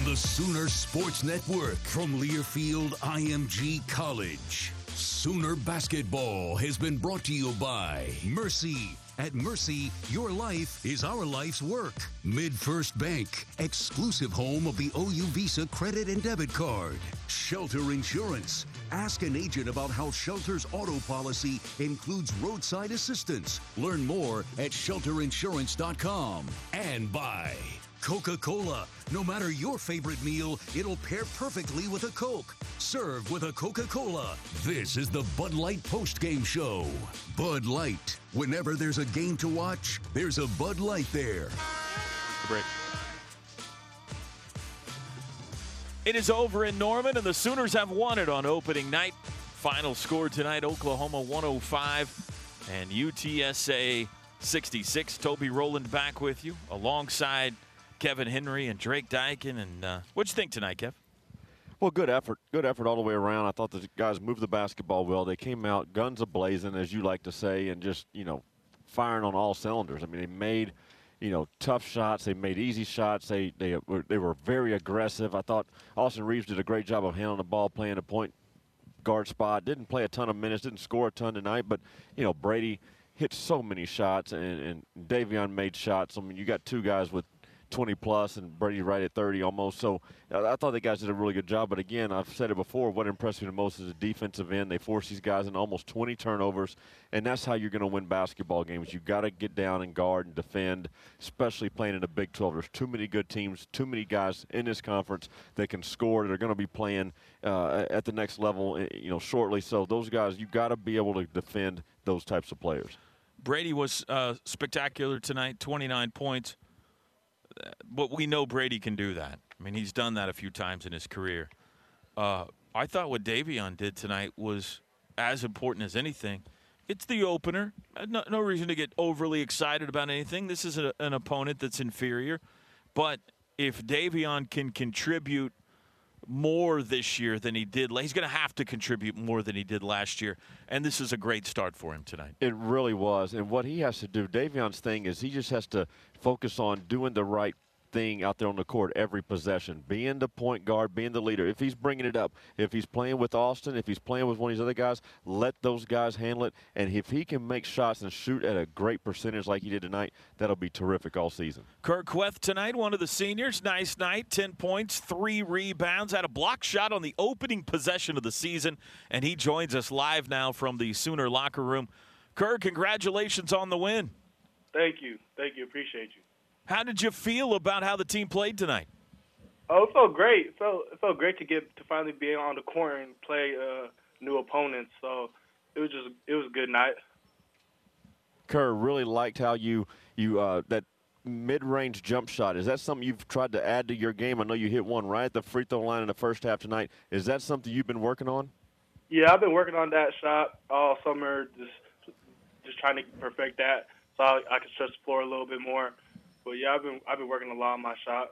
On the Sooner Sports Network from Learfield IMG College. Sooner Basketball has been brought to you by Mercy. At Mercy, your life is our life's work. MidFirst Bank, exclusive home of the OU Visa credit and debit card. Shelter Insurance. Ask an agent about how Shelter's auto policy includes roadside assistance. Learn more at shelterinsurance.com. And by Coca Cola. No matter your favorite meal, it'll pair perfectly with a Coke. Serve with a Coca Cola. This is the Bud Light Post Game Show. Bud Light. Whenever there's a game to watch, there's a Bud Light there. Break. It is over in Norman, and the Sooners have won it on opening night. Final score tonight Oklahoma 105 and UTSA 66. Toby Rowland back with you alongside Kevin Henry and Drake Dykin. And uh, what'd you think tonight, Kev? Well, good effort. Good effort all the way around. I thought the guys moved the basketball well. They came out guns a blazing, as you like to say, and just, you know, firing on all cylinders. I mean, they made, you know, tough shots. They made easy shots. They they were, they were very aggressive. I thought Austin Reaves did a great job of handling the ball, playing a point guard spot. Didn't play a ton of minutes. Didn't score a ton tonight, but you know, Brady hit so many shots, and, and De'Vion made shots. I mean, you got two guys with 20 plus and Brady right at 30 almost. So uh, I thought the guys did a really good job. But again, I've said it before. What impressed me the most is the defensive end. They force these guys into almost 20 turnovers, and that's how you're going to win basketball games. you've got to get down and guard and defend, especially playing in the Big 12. There's too many good teams, too many guys in this conference that can score. That are going to be playing uh, at the next level, eh, you know, shortly. So those guys, you've got to be able to defend those types of players. Brady was uh, spectacular tonight. 29 points but we know Brady can do that. I mean, he's done that a few times in his career. Uh, I thought what De'Vion did tonight was as important as anything. It's the opener. Uh, no, no reason to get overly excited about anything. This is a, an opponent that's inferior. But if De'Vion can contribute more this year than he did. He's going to have to contribute more than he did last year, and this is a great start for him tonight. It really was, and what he has to do, De'Vion's thing is he just has to focus on doing the right thing out there on the court every possession, being the point guard, being the leader. If he's bringing it up, if he's playing with Austin, if he's playing with one of these other guys, let those guys handle it. And if he can make shots and shoot at a great percentage like he did tonight, that'll be terrific all season. Kur Kuath tonight, one of the seniors, nice night, 10 points, three rebounds, had a block shot on the opening possession of the season, and he joins us live now from the Sooner locker room. Kur, congratulations on the win. Thank you. Thank you. Appreciate you. How did you feel about how the team played tonight? Oh, it felt great. It felt it felt great to get to finally be on the court and play uh, new opponents. So it was just it was a good night. Kur really liked how you you uh, that mid-range jump shot. Is that something you've tried to add to your game? I know you hit one right at the free throw line in the first half tonight. Is that something you've been working on? Yeah, I've been working on that shot all summer, just just trying to perfect that so I, I can stretch the floor a little bit more. But yeah, I've been I've been working a lot on my shot.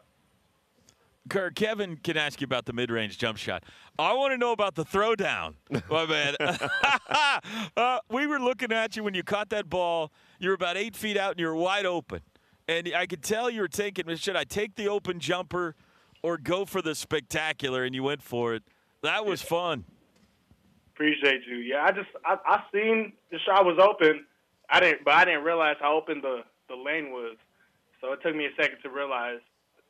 Kur, Kevin can ask you about the mid-range jump shot. I want to know about the throwdown, my man. uh, we were looking at you when you caught that ball. You were about eight feet out and you were wide open, and I could tell you were thinking, should I take the open jumper or go for the spectacular? And you went for it. That was fun. Appreciate you. Yeah, I just I, I seen the shot was open. I didn't, but I didn't realize how open the the lane was. So it took me a second to realize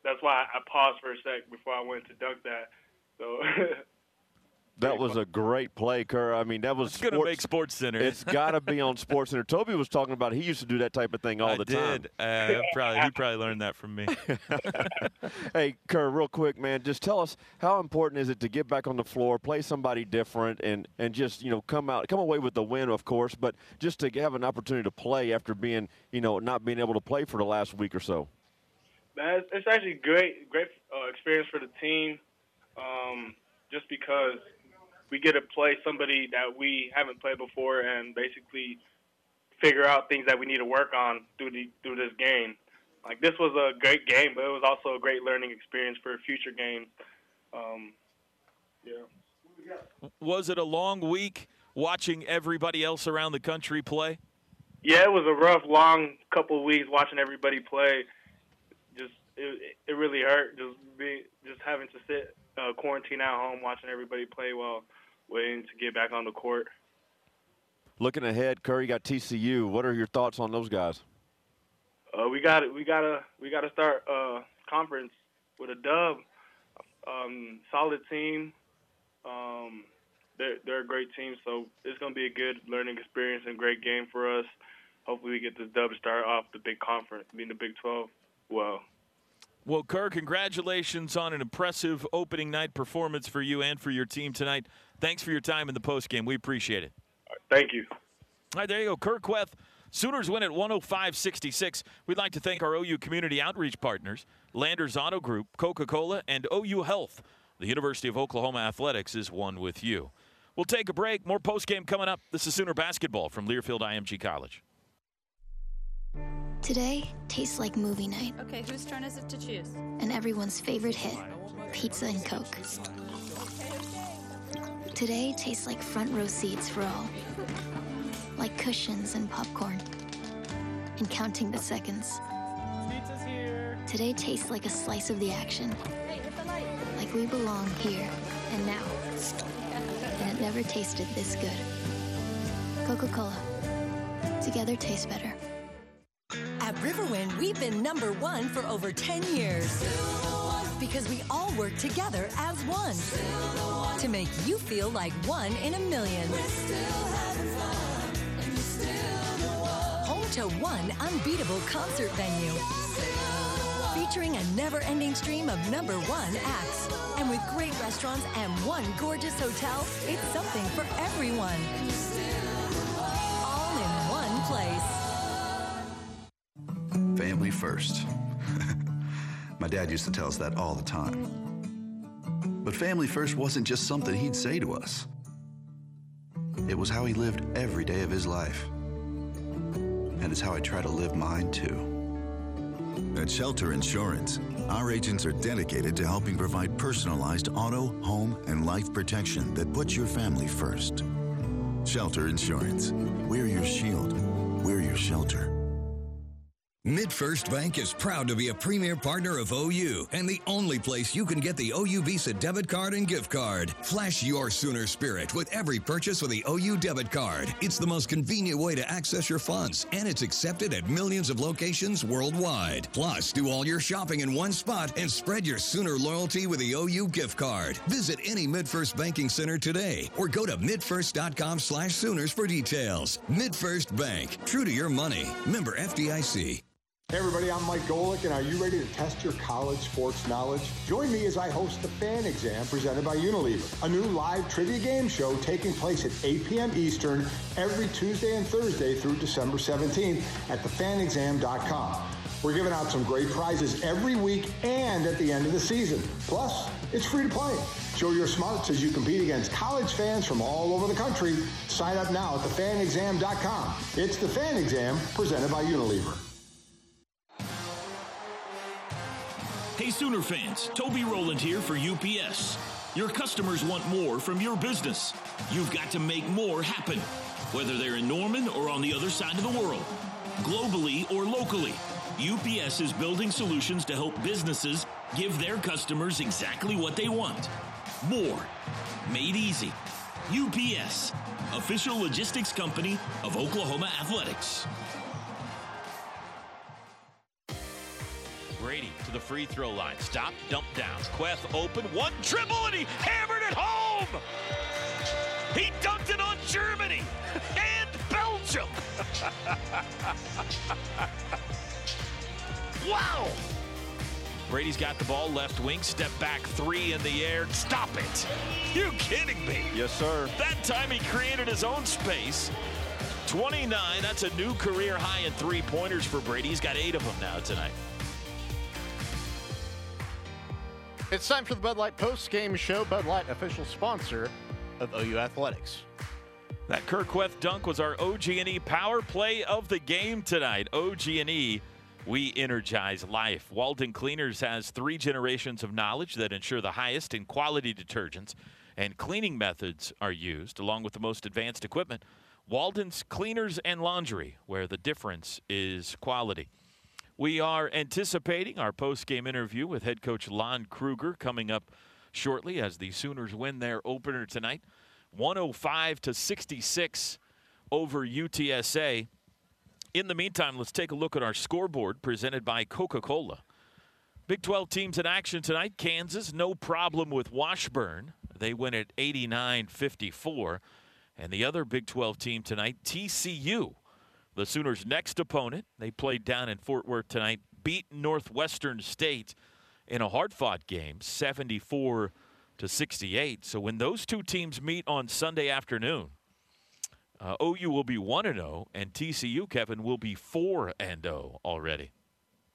that's why I paused for a sec before I went to dunk that. So That was a great play, Kur. I mean, that was It's going to make Sports Center. It's got to be on Sports Center. Toby was talking about he used to do that type of thing all I the did. time. Uh, probably, he probably learned that from me. hey, Kur, real quick, man, just tell us how important is it to get back on the floor, play somebody different, and and just you know come out, come away with the win, of course, but just to have an opportunity to play after being you know not being able to play for the last week or so. Man, it's, it's actually great, great uh, experience for the team, um, just because we get to play somebody that we haven't played before and basically figure out things that we need to work on through the through this game. Like this was a great game, but it was also a great learning experience for a future games. Um, yeah. Was it a long week watching everybody else around the country play? Yeah, it was a rough, long couple of weeks watching everybody play. Just it, it really hurt. Just be just having to sit uh, quarantine at home watching everybody play while waiting to get back on the court. Looking ahead, Kur, you got TCU. What are your thoughts on those guys? Uh, we got we gotta we gotta start uh, conference with a dub. Um, solid team. Um, they're they're a great team, so it's gonna be a good learning experience and great game for us. Hopefully, we get this dub to start off the big conference, being the Big 12. Well, Well, Kur, congratulations on an impressive opening night performance for you and for your team tonight. Thanks for your time in the postgame. We appreciate it. thank you. All right, there you go. Kur Kuath. Sooners win at 105 66. We'd like to thank our OU community outreach partners, Landers Auto Group, Coca Cola, and OU Health. The University of Oklahoma Athletics is one with you. We'll take a break. More postgame coming up. This is Sooner Basketball from Learfield IMG College. Today tastes like movie night Okay, whose turn is it to choose? and everyone's favorite hit, pizza and Coke. Today tastes like front row seats for all, like cushions and popcorn, and counting the seconds. Pizza's here. Today tastes like a slice of the action, like we belong here and now. And it never tasted this good. Coca Cola. Together tastes better. At Riverwind, we've been number one for over 10 years. Because we all work together as one. To make you feel like one in a million. Home to one unbeatable concert venue. Featuring a never ending stream of number one acts. And with great restaurants and one gorgeous hotel, it's something for everyone. All in one place. Family first. My dad used to tell us that all the time. But family first wasn't just something he'd say to us, it was how he lived every day of his life. And it's how I try to live mine too. At Shelter Insurance, our agents are dedicated to helping provide personalized auto, home, and life protection that puts your family first. Shelter Insurance. We're your shield. We're your shelter. MidFirst Bank is proud to be a premier partner of OU and the only place you can get the OU Visa debit card and gift card. Flash your Sooner spirit with every purchase with the OU debit card. It's the most convenient way to access your funds, and it's accepted at millions of locations worldwide. Plus, do all your shopping in one spot and spread your Sooner loyalty with the OU gift card. Visit any MidFirst banking center today or go to midfirst.com slash Sooners for details. MidFirst Bank, true to your money. Member FDIC. Hey everybody, I'm Mike Golic, and are you ready to test your college sports knowledge? Join me as I host the Fan Exam presented by Unilever, a new live trivia game show taking place at 8 p.m. Eastern every Tuesday and Thursday through December 17th at thefanexam.com. We're giving out some great prizes every week and at the end of the season. Plus, it's free to play. Show your smarts as you compete against college fans from all over the country. Sign up now at thefanexam.com. It's the Fan Exam presented by Unilever. Hey Sooner fans, Toby Rowland here for UPS. Your customers want more from your business. You've got to make more happen, whether they're in Norman or on the other side of the world, globally or locally. UPS is building solutions to help businesses give their customers exactly what they want. More. Made easy. UPS, official logistics company of Oklahoma Athletics. Brady to the free throw line. Stop, dump down. Kuath open, one dribble, and he hammered it home. He dunked it on Germany and Belgium. wow. Brady's got the ball, left wing, step back three in the air. Stop it. You kidding me? Yes, sir. That time he created his own space. 29, that's a new career high in three pointers for Brady. He's got eight of them now tonight. It's time for the Bud Light post game show. Bud Light, official sponsor of OU Athletics. That Kur Kuath dunk was our OG&E power play of the game tonight. OG&E, we energize life. Walden Cleaners has three generations of knowledge that ensure the highest in quality detergents and cleaning methods are used, along with the most advanced equipment. Walden's Cleaners and Laundry, where the difference is quality. We are anticipating our post-game interview with head coach Lon Kruger coming up shortly as the Sooners win their opener tonight, 105 to 66 over UTSA. In the meantime, let's take a look at our scoreboard presented by Coca-Cola. Big 12 teams in action tonight. Kansas, no problem with Washburn. They win at 89-54. And the other Big 12 team tonight, TCU. The Sooners' next opponent, they played down in Fort Worth tonight, beat Northwestern State in a hard-fought game, 74 to 68. So when those two teams meet on Sunday afternoon, uh, OU will be 1 and 0 and TCU Kevin will be 4 and 0 already.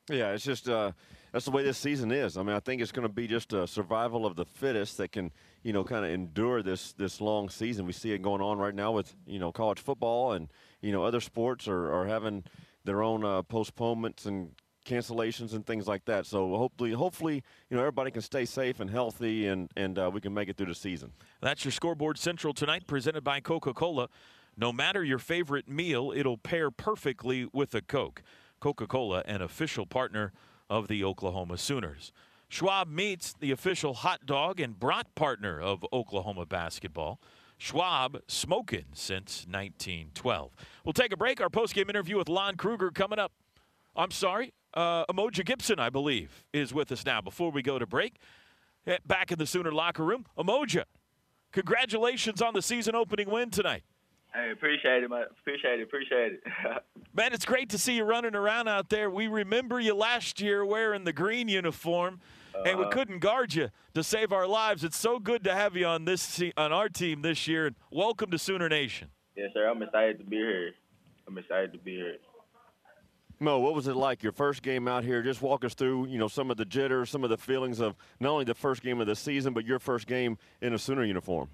Yeah, it's just uh, that's the way this season is. I mean, I think it's going to be just a survival of the fittest that can, you know, kind of endure this this long season. We see it going on right now with you know college football and you know other sports are, are having their own uh, postponements and cancellations and things like that. So hopefully, hopefully, you know everybody can stay safe and healthy, and and uh, we can make it through the season. That's your scoreboard central tonight, presented by Coca-Cola. No matter your favorite meal, it'll pair perfectly with a Coke. Coca-Cola, an official partner of the Oklahoma Sooners. Schwab meets the official hot dog and brat partner of Oklahoma basketball. Schwab smoking since 1912. We'll take a break. Our postgame interview with Lon Kruger coming up. I'm sorry, uh, Umoja Gibson, I believe, is with us now. Before we go to break, eh, back in the Sooner locker room, Umoja, congratulations on the season opening win tonight. Hey, appreciate it, man. Appreciate it. Appreciate it. Man, it's great to see you running around out there. We remember you last year wearing the green uniform, and we Uh-huh. couldn't guard you to save our lives. It's so good to have you on this on our team this year. And welcome to Sooner Nation. yes, sir. I'm excited to be here. I'm excited to be here. Mo, what was it like your first game out here? Just walk us through, you know, some of the jitters, some of the feelings of not only the first game of the season, but your first game in a Sooner uniform.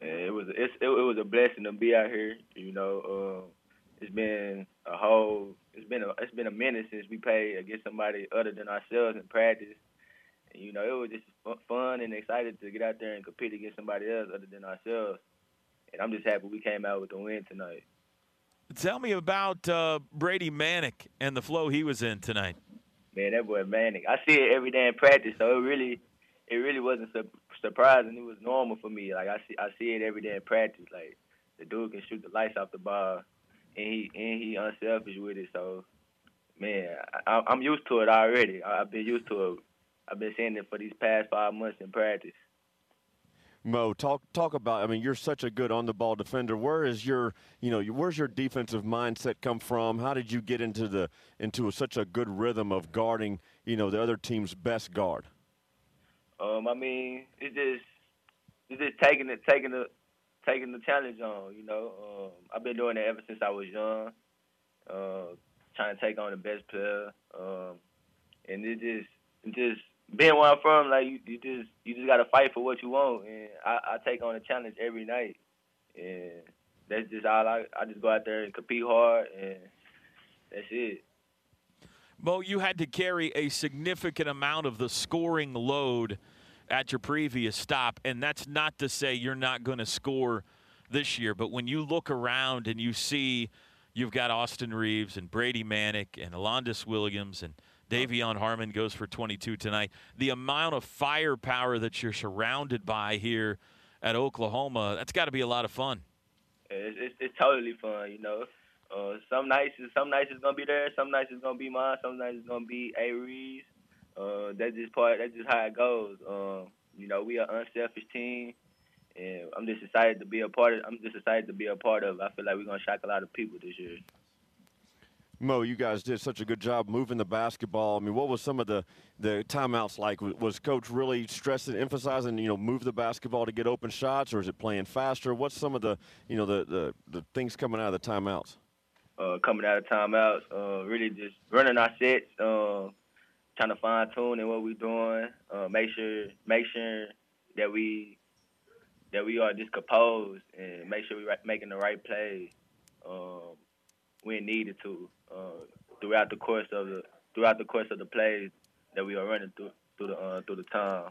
It was it's, it, it was a blessing to be out here. You know, um, it's been a whole it's been a it's been a minute since we played against somebody other than ourselves in practice. And, you know, it was just fun and excited to get out there and compete against somebody else other than ourselves. And I'm just happy we came out with the win tonight. Tell me about uh, Brady Manek and the flow he was in tonight. Man, that boy Manek. I see it every day in practice, so it really, it really wasn't su- surprising. It was normal for me. Like I see, I see it every day in practice. Like the dude can shoot the lights off the ball, and he and he unselfish with it. So, man, I, I'm used to it already. I've been used to it. I've been seeing it for these past five months in practice. Mo, talk talk about. I mean, you're such a good on the ball defender. Where is your, you know, where's your defensive mindset come from? How did you get into the into such a good rhythm of guarding, you know, the other team's best guard? Um, I mean, it's just it's just taking it, taking the taking the challenge on. You know, um, I've been doing it ever since I was young. Uh, trying to take on the best player, um, and it just it just being where I'm from, like you, you just you just gotta fight for what you want, and I, I take on a challenge every night, and that's just all I I just go out there and compete hard, and that's it. Mo, you had to carry a significant amount of the scoring load at your previous stop, and that's not to say you're not going to score this year, but when you look around and you see you've got Austin Reaves and Brady Manek and Alondes Williams and De'Vion Harmon goes for 22 tonight. The amount of firepower that you're surrounded by here at Oklahoma, that's got to be a lot of fun. It's, it's, it's totally fun, you know. Uh, some nights, some nights it's gonna be there. Some nights it's gonna be mine. Some nights it's gonna be A. Reed's. Uh, that's just part. That's just how it goes. Um, you know, we are unselfish team, and I'm just excited to be a part of. I'm just excited to be a part of. I feel like we're gonna shock a lot of people this year. Mo, you guys did such a good job moving the basketball. I mean, what was some of the, the timeouts like? Was coach really stressing, emphasizing, you know, move the basketball to get open shots, or is it playing faster? What's some of the, you know, the, the, the things coming out of the timeouts? Uh, coming out of timeouts, uh, really just running our sets, uh, trying to fine tune in what we're doing, uh, make sure make sure that we that we are just composed and make sure we're making the right plays um, when needed to uh, throughout the course of the throughout the course of the plays that we are running through through the uh, through the time.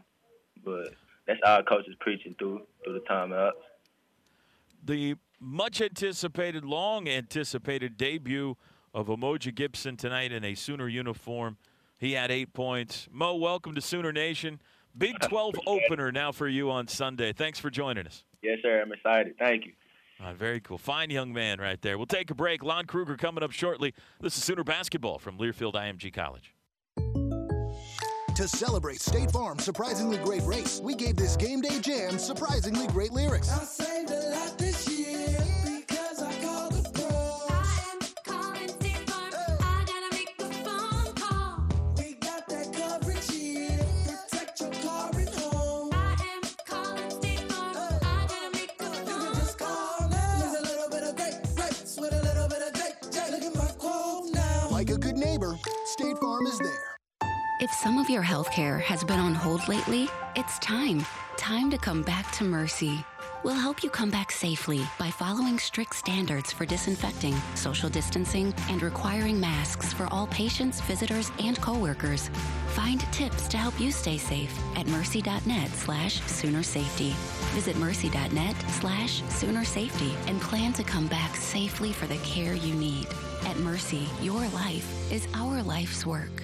But that's our coach is preaching through through the timeouts. The much anticipated, long anticipated debut of Umoja Gibson tonight in a Sooner uniform. He had eight points. Mo, welcome to Sooner Nation. Big 12 opener now for you on Sunday. Thanks for joining us. Yes, sir. I'm excited. Thank you. Uh, very cool. Fine young man right there. We'll take a break. Lon Kruger coming up shortly. This is Sooner Basketball from Learfield IMG College. To celebrate State Farm's surprisingly great race, we gave this game day jam surprisingly great lyrics. Like a good neighbor, State Farm is there. If some of your health care has been on hold lately, it's time. Time to come back to Mercy. We'll help you come back safely by following strict standards for disinfecting, social distancing, and requiring masks for all patients, visitors, and coworkers. Find tips to help you stay safe at mercy.net slash sooner safety. Visit mercy.net slash sooner safety and plan to come back safely for the care you need. At Mercy, your life is our life's work.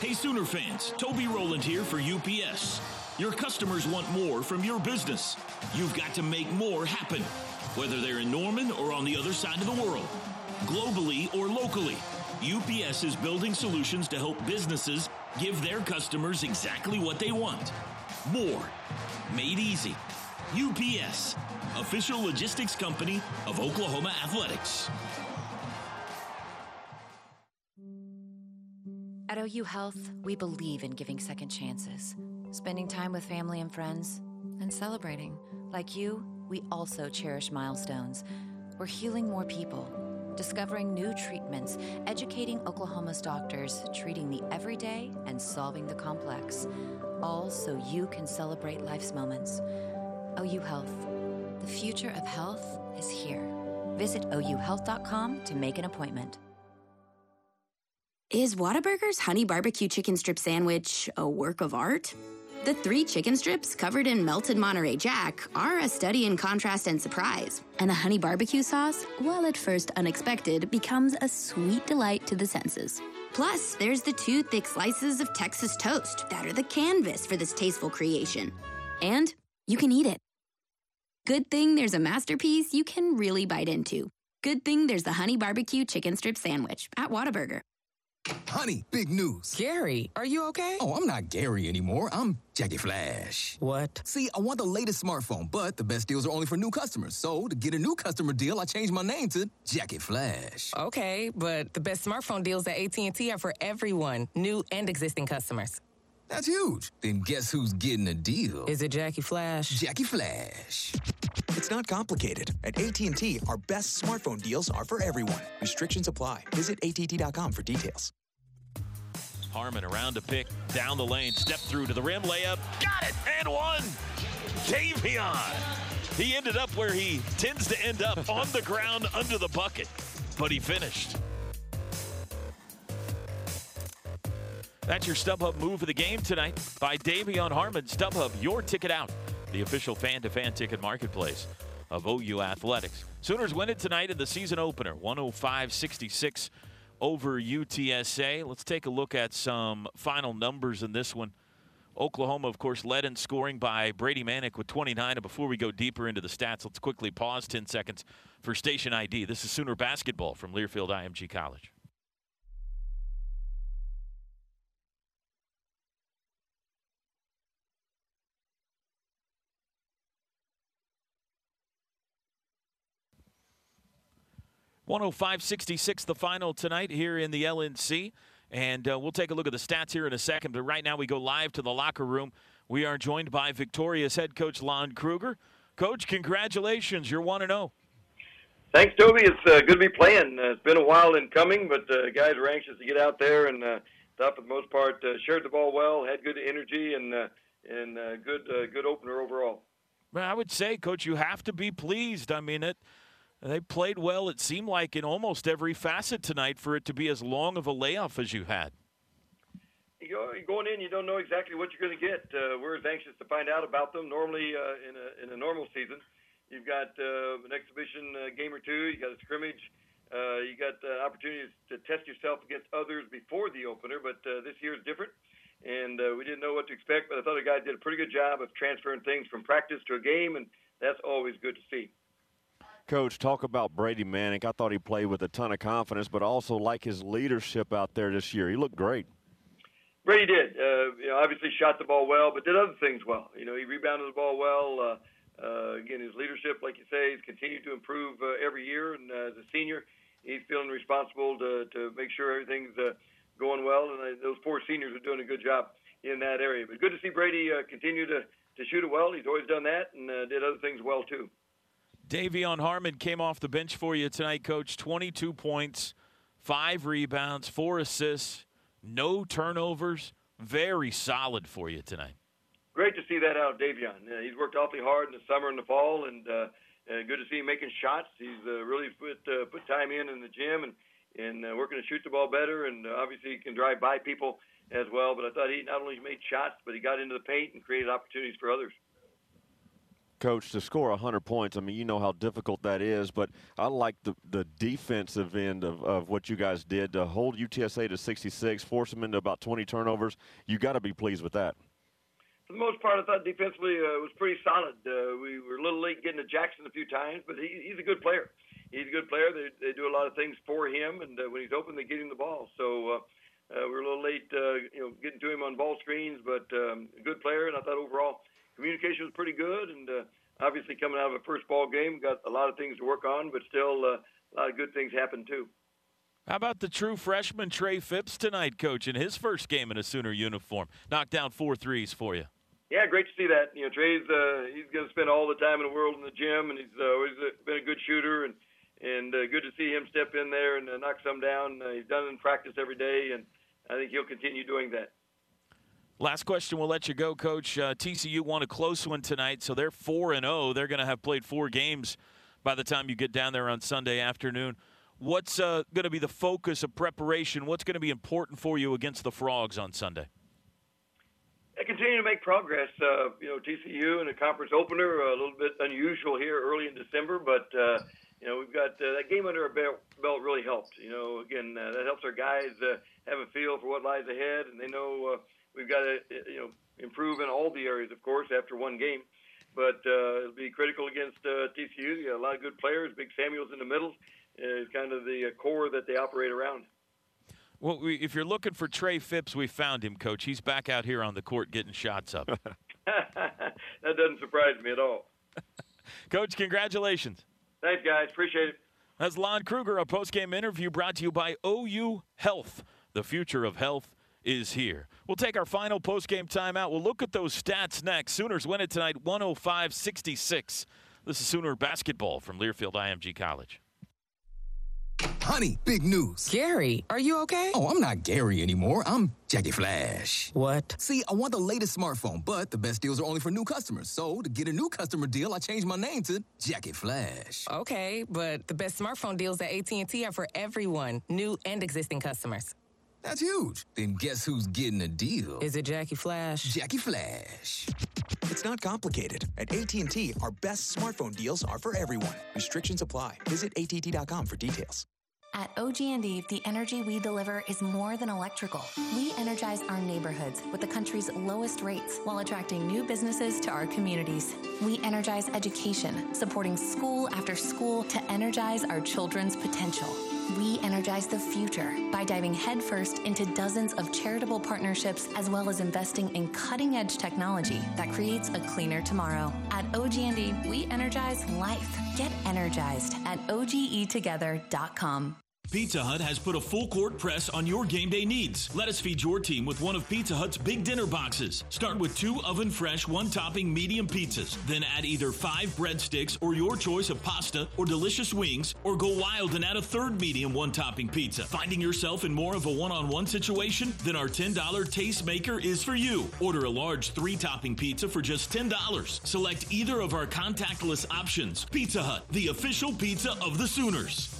Hey, Sooner fans, Toby Rowland here for UPS. Your customers want more from your business. You've got to make more happen, whether they're in Norman or on the other side of the world, globally or locally. UPS is building solutions to help businesses give their customers exactly what they want. More. Made easy. UPS, official logistics company of Oklahoma Athletics. At OU Health, we believe in giving second chances, spending time with family and friends, and celebrating. Like you, we also cherish milestones. We're healing more people, discovering new treatments, educating Oklahoma's doctors, treating the everyday and solving the complex. All so you can celebrate life's moments. OU Health. The future of health is here. Visit OUHealth.com to make an appointment. Is Whataburger's honey barbecue chicken strip sandwich a work of art? The three chicken strips covered in melted Monterey Jack are a study in contrast and surprise. And the honey barbecue sauce, while at first unexpected, becomes a sweet delight to the senses. Plus, there's the two thick slices of Texas toast that are the canvas for this tasteful creation. And you can eat it. Good thing there's a masterpiece you can really bite into. Good thing there's the honey barbecue chicken strip sandwich at Whataburger. Honey, big news. Gary, are you okay? Oh, I'm not Gary anymore. I'm Jackie Flash. What? See, I want the latest smartphone, but the best deals are only for new customers. So, to get a new customer deal, I changed my name to Jackie Flash. Okay, but the best smartphone deals at AT&T are for everyone, new and existing customers. That's huge. Then guess who's getting a deal? Is it Jackie Flash? Jackie Flash. It's not complicated. At AT&T, our best smartphone deals are for everyone. Restrictions apply. Visit att.com for details. Harmon around to pick down the lane, step through to the rim, layup, got it, and one. De'Vion. He ended up where he tends to end up on the ground under the bucket, but he finished. That's your StubHub move of the game tonight by De'Vion Harmon. StubHub, your ticket out, the official fan-to-fan ticket marketplace of OU Athletics. Sooners win it tonight in the season opener, 105-66 over UTSA. Let's take a look at some final numbers in this one. Oklahoma, of course, led in scoring by Brady Manek with 29. And before we go deeper into the stats, let's quickly pause 10 seconds for station ID. This is Sooner basketball from Learfield IMG College. One hundred five sixty six, the final tonight here in the LNC. And uh, we'll take a look at the stats here in a second. But right now, we go live to the locker room. We are joined by Victoria's head coach Lon Kruger. Coach, congratulations. You're 1 0. Thanks, Toby. It's uh, good to be playing. Uh, it's been a while in coming, but uh, guys are anxious to get out there and, uh, thought for the most part, uh, shared the ball well, had good energy, and uh, and uh, good uh, good opener overall. Well, I would say, Coach, you have to be pleased. I mean, it. They played well. It seemed like in almost every facet tonight for it to be as long of a layoff as you had. Going in, you don't know exactly what you're going to get. Uh, we're as anxious to find out about them. Normally, uh, in a in a normal season, you've got uh, an exhibition uh, game or two, you got a scrimmage, uh, you got uh, opportunities to test yourself against others before the opener. But uh, this year is different, and uh, we didn't know what to expect. But I thought the guys did a pretty good job of transferring things from practice to a game, and that's always good to see. Coach, talk about Brady Manek. I thought he played with a ton of confidence, but also like his leadership out there this year. He looked great. Brady did. Uh, you know, obviously shot the ball well, but did other things well. You know, he rebounded the ball well. Uh, uh, again, his leadership, like you say, he's continued to improve uh, every year. And uh, as a senior, he's feeling responsible to to make sure everything's uh, going well. And uh, those four seniors are doing a good job in that area. But good to see Brady uh, continue to to shoot it well. He's always done that and uh, did other things well too. De'Vion Harmon came off the bench for you tonight, Coach. 22 points, five rebounds, four assists, no turnovers. Very solid for you tonight. Great to see that out of De'Vion. Uh, he's worked awfully hard in the summer and the fall, and uh, uh, good to see him making shots. He's uh, really put uh, put time in in the gym and and uh, working to shoot the ball better, and uh, obviously he can drive by people as well. But I thought he not only made shots, but he got into the paint and created opportunities for others. Coach, to score 100 points, I mean, you know how difficult that is, but I like the, the defensive end of, of what you guys did to hold UTSA to 66, force them into about 20 turnovers. You got to be pleased with that. For the most part, I thought defensively uh, it was pretty solid. Uh, we were a little late getting to Jackson a few times, but he, he's a good player. He's a good player. They, they do a lot of things for him, and uh, when he's open, they get him the ball. So uh, uh, we were a little late, uh, you know, getting to him on ball screens, but um, good player. And I thought overall communication was pretty good, and uh, obviously coming out of a first ball game, got a lot of things to work on, but still uh, a lot of good things happened too. How about the true freshman Trey Phipps tonight, Coach, in his first game in a Sooner uniform? Knocked down four threes for you. Yeah, great to see that. You know, Trey's uh, he's going to spend all the time in the world in the gym, and he's uh, always uh, been a good shooter, and and uh, good to see him step in there and uh, knock some down. Uh, he's done it in practice every day, and I think he'll continue doing that. Last question, we'll let you go, Coach. Uh, TCU won a close one tonight, so they're four and zero. They're going to have played four games by the time you get down there on Sunday afternoon. What's uh, going to be the focus of preparation? What's going to be important for you against the Frogs on Sunday? They continue to make progress. Uh, you know, TCU in a conference opener, a little bit unusual here early in December, but uh, you know we've got uh, that game under our belt, really helped. You know, again uh, that helps our guys have a feel for what lies ahead, and they know we've got to you know improve in all the areas, of course, after one game. But uh, it'll be critical against uh, TCU. You got a lot of good players. Big Samuels in the middle is kind of the uh, core that they operate around. Well, we, if you're looking for Trey Phipps, we found him, Coach. He's back out here on the court getting shots up. that doesn't surprise me at all. Coach, congratulations. Thanks, guys. Appreciate it. That's Lon Kruger, a post-game interview brought to you by OU Health. The future of health is here. We'll take our final post-game timeout. We'll look at those stats next. Sooners win it tonight 105-66. This is Sooner basketball from Learfield IMG College. Honey, big news. Gary, are you okay? Oh, I'm not Gary anymore. I'm Jackie Flash. What? See, I want the latest smartphone, but the best deals are only for new customers. So, to get a new customer deal, I changed my name to Jackie Flash. Okay, but the best smartphone deals at AT&T are for everyone, new and existing customers. That's huge. Then guess who's getting a deal? Is it Jackie Flash? Jackie Flash. It's not complicated. At AT&T, our best smartphone deals are for everyone. Restrictions apply. Visit att.com for details. At OG&E, the energy we deliver is more than electrical. We energize our neighborhoods with the country's lowest rates while attracting new businesses to our communities. We energize education, supporting school after school to energize our children's potential. We energize the future by diving headfirst into dozens of charitable partnerships as well as investing in cutting-edge technology that creates a cleaner tomorrow. At OG&E, we energize life. Get energized at ogetogether.com. Pizza Hut has put a full court press on your game day needs. Let us feed your team with one of Pizza Hut's big dinner boxes. Start with two oven fresh, one topping medium pizzas. Then add either five breadsticks or your choice of pasta or delicious wings, or go wild and add a third medium, one topping pizza. Finding yourself in more of a one on one situation? Then our $10 Taste Maker is for you. Order a large three topping pizza for just $10. Select either of our contactless options. Pizza Hut, the official pizza of the Sooners.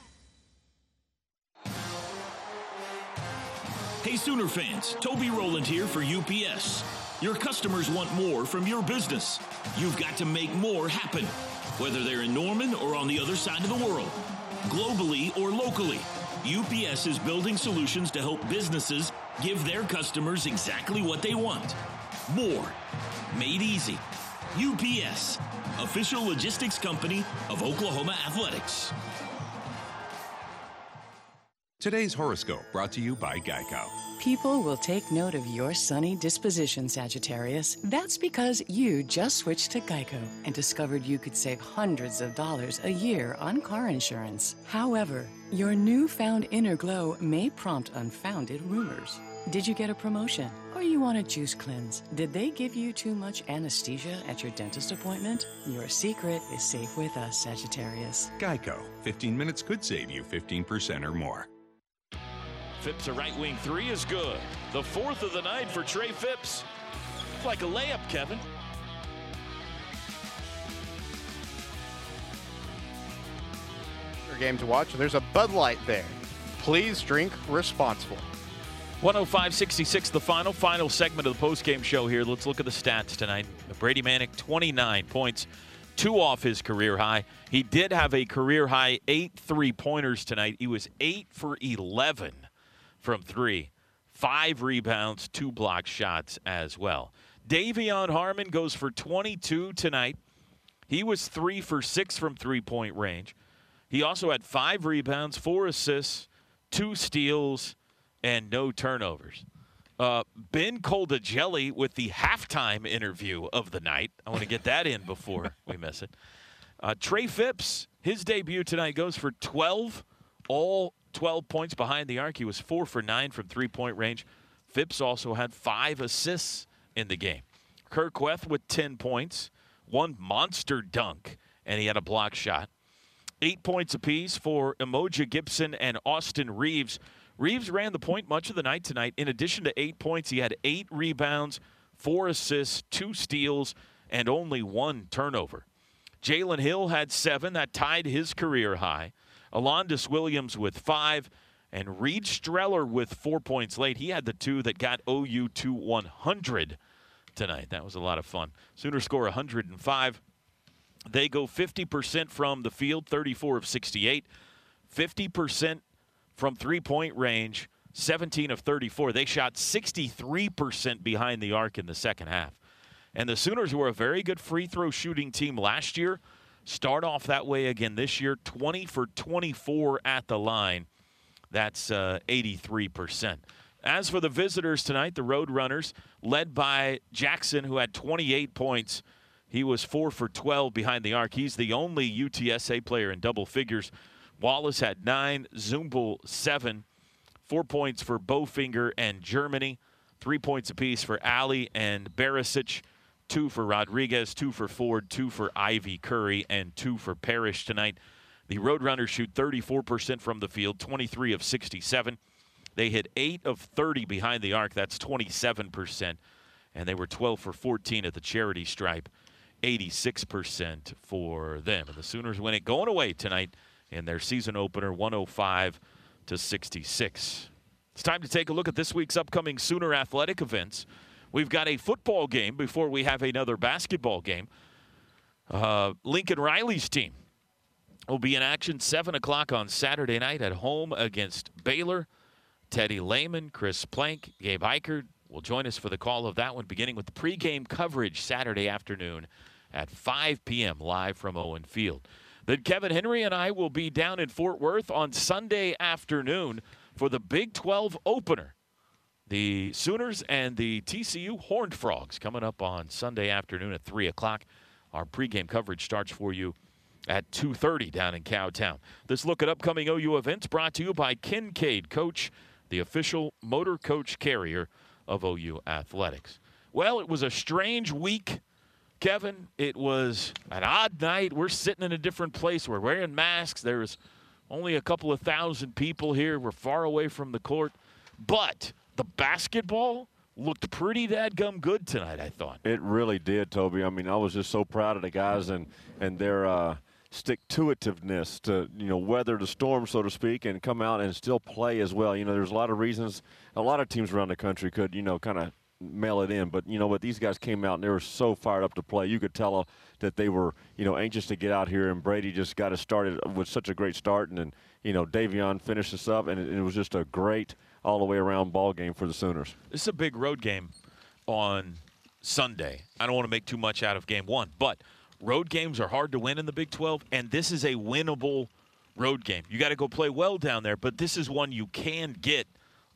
Hey, Sooner fans, Toby Rowland here for UPS. Your customers want more from your business. You've got to make more happen, whether they're in Norman or on the other side of the world, globally or locally. UPS is building solutions to help businesses give their customers exactly what they want more, made easy. UPS, official logistics company of Oklahoma Athletics. Today's horoscope brought to you by Geico. People will take note of your sunny disposition, Sagittarius. That's because you just switched to Geico and discovered you could save hundreds of dollars a year on car insurance. However, your newfound inner glow may prompt unfounded rumors. Did you get a promotion? Or you want a juice cleanse? Did they give you too much anesthesia at your dentist appointment? Your secret is safe with us, Sagittarius. Geico. 15 minutes could save you 15% or more. Phipps, a right wing three is good. The fourth of the night for Trey Phipps. It's like a layup, Kevin. Game to watch. There's a Bud Light there. Please drink responsibly. 105 66, the final, final segment of the postgame show here. Let's look at the stats tonight. Brady Manek, 29 points, two off his career high. He did have a career high eight three pointers tonight. He was eight for 11 from three, five rebounds, two block shots as well. De'Vion Harmon goes for 22 tonight. He was three for six from three point range. He also had five rebounds, four assists, two steals, and no turnovers. Uh, ben Coldagelli with the halftime interview of the night. I want to get that in before we miss it. Uh, Trey Phipps, his debut tonight goes for 12, all 12 points behind the arc. He was four for nine from three point range. Phipps also had five assists in the game. Kur Kuath with 10 points, one monster dunk, and he had a block shot. Eight points apiece for Umoja Gibson and Austin Reaves. Reaves ran the point much of the night tonight. In addition to eight points, he had eight rebounds, four assists, two steals, and only one turnover. Jalen Hill had seven. That tied his career high. Alondes Williams with five. And Reed Streller with four points late. He had the two that got OU to 100 tonight. That was a lot of fun. Sooners score 105. They go 50% from the field, 34 of 68. 50% from three point range, 17 of 34. They shot 63% behind the arc in the second half. And the Sooners, were a very good free throw shooting team last year, start off that way again this year 20 for 24 at the line. That's uh, 83%. As for the visitors tonight, the Roadrunners, led by Jackson, who had 28 points. He was 4 for 12 behind the arc. He's the only UTSA player in double figures. Wallace had 9, Czumbel 7, 4 points for Bofinger and Germany, 3 points apiece for Alley and Barisic, 2 for Rodriguez, 2 for Ford, 2 for Ivy Curry, and 2 for Parrish tonight. The Roadrunners shoot 34% from the field, 23 of 67. They hit 8 of 30 behind the arc. That's 27%. And they were 12 for 14 at the charity stripe, 86% for them. And the Sooners win it going away tonight in their season opener, 105 to 66. It's time to take a look at this week's upcoming Sooner athletic events. We've got a football game before we have another basketball game. Uh, Lincoln Riley's team will be in action 7 o'clock on Saturday night at home against Baylor. Teddy Lehman, Chris Plank, Gabe Ikard will join us for the call of that one, beginning with the pregame coverage Saturday afternoon at 5 p.m. live from Owen Field. Then Kevin Henry and I will be down in Fort Worth on Sunday afternoon for the Big 12 opener. The Sooners and the TCU Horned Frogs coming up on Sunday afternoon at 3 o'clock. Our pregame coverage starts for you at 2.30 down in Cowtown. This look at upcoming OU events brought to you by Kincaid Coach, the official motor coach carrier of OU Athletics. Well, it was a strange week, Kevin. It was an odd night. We're sitting in a different place. We're wearing masks. There's only a couple of thousand people here. We're far away from the court. But the basketball looked pretty dadgum good tonight, I thought. It really did, Toby. I mean, I was just so proud of the guys and and their uh, stick to itiveness to you know weather the storm, so to speak, and come out and still play as well. You know, there's a lot of reasons. A lot of teams around the country could you know kind of mail it in, but you know what? These guys came out and they were so fired up to play. You could tell uh, that they were you know anxious to get out here, and Brady just got us started with such a great start, and then you know De'Vion finished us up, and it, it was just a great all the way around ball game for the Sooners. This is a big road game on Sunday. I don't want to make too much out of game one, but road games are hard to win in the Big 12, and this is a winnable road game. You got to go play well down there, but this is one you can get.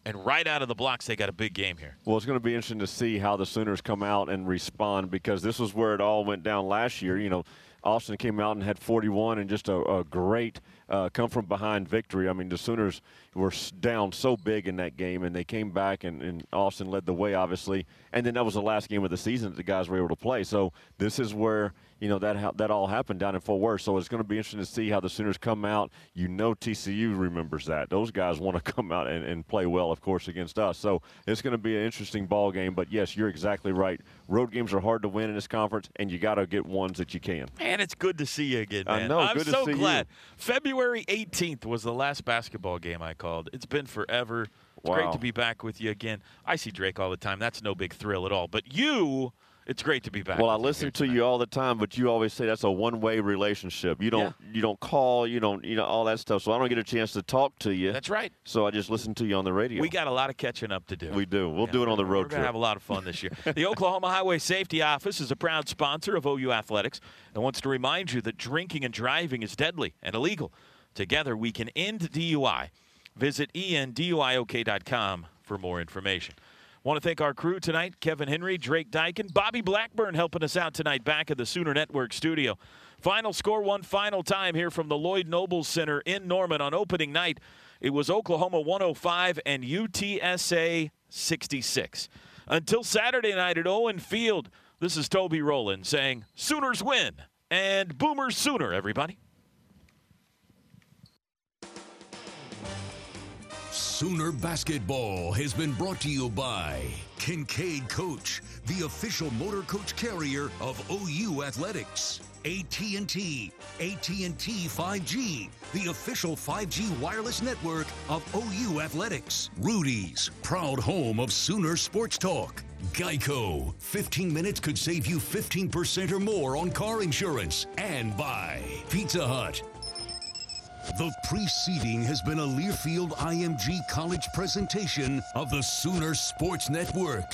And right out of the blocks, they got a big game here. Well, it's going to be interesting to see how the Sooners come out and respond because this was where it all went down last year. You know, Austin came out and had 41 and just a, a great uh, come from behind victory. I mean, the Sooners were down so big in that game, and they came back, and, and Austin led the way, obviously. And then that was the last game of the season that the guys were able to play. So this is where you know that ha- that all happened down in Fort Worth. So it's going to be interesting to see how the Sooners come out. You know, TCU remembers that. Those guys want to come out and, and play well, of course, against us. So it's going to be an interesting ball game. But yes, you're exactly right. Road games are hard to win in this conference, and you got to get ones that you can. Man, it's good to see you again, I man. know, I'm good to so see you. glad. February 18th was the last basketball game I called. It's been forever. It's great to be back with you again. I see Drake all the time. That's no big thrill at all. But you, it's great to be back. Well, I listen to you all the time, but you always say that's a one-way relationship. You don't you don't call, you don't you know all that stuff. So I don't get a chance to talk to you. That's right. So I just listen to you on the radio. We got a lot of catching up to do. We do. We'll Yeah, do it on the road We're going trip. to have a lot of fun this year. the Oklahoma Highway Safety Office is a proud sponsor of OU Athletics and wants to remind you that drinking and driving is deadly and illegal. Together, we can end DUI. Visit enduiok.com for more information. Want to thank our crew tonight Kevin Henry, Drake Dyken, Bobby Blackburn helping us out tonight back at the Sooner Network studio. Final score one final time here from the Lloyd Nobles Center in Norman on opening night. It was Oklahoma 105 and UTSA 66. Until Saturday night at Owen Field, this is Toby Rowland saying, Sooners win and Boomers Sooner, everybody. Sooner Basketball has been brought to you by Kincaid Coach, the official motor coach carrier of OU Athletics, AT&T. AT&T 5G, the official 5G wireless network of OU Athletics. Rudy's, proud home of Sooner Sports Talk. Geico. 15 minutes could save you 15% or more on car insurance. And by Pizza Hut. The preceding has been a Learfield IMG College presentation of the Sooner Sports Network.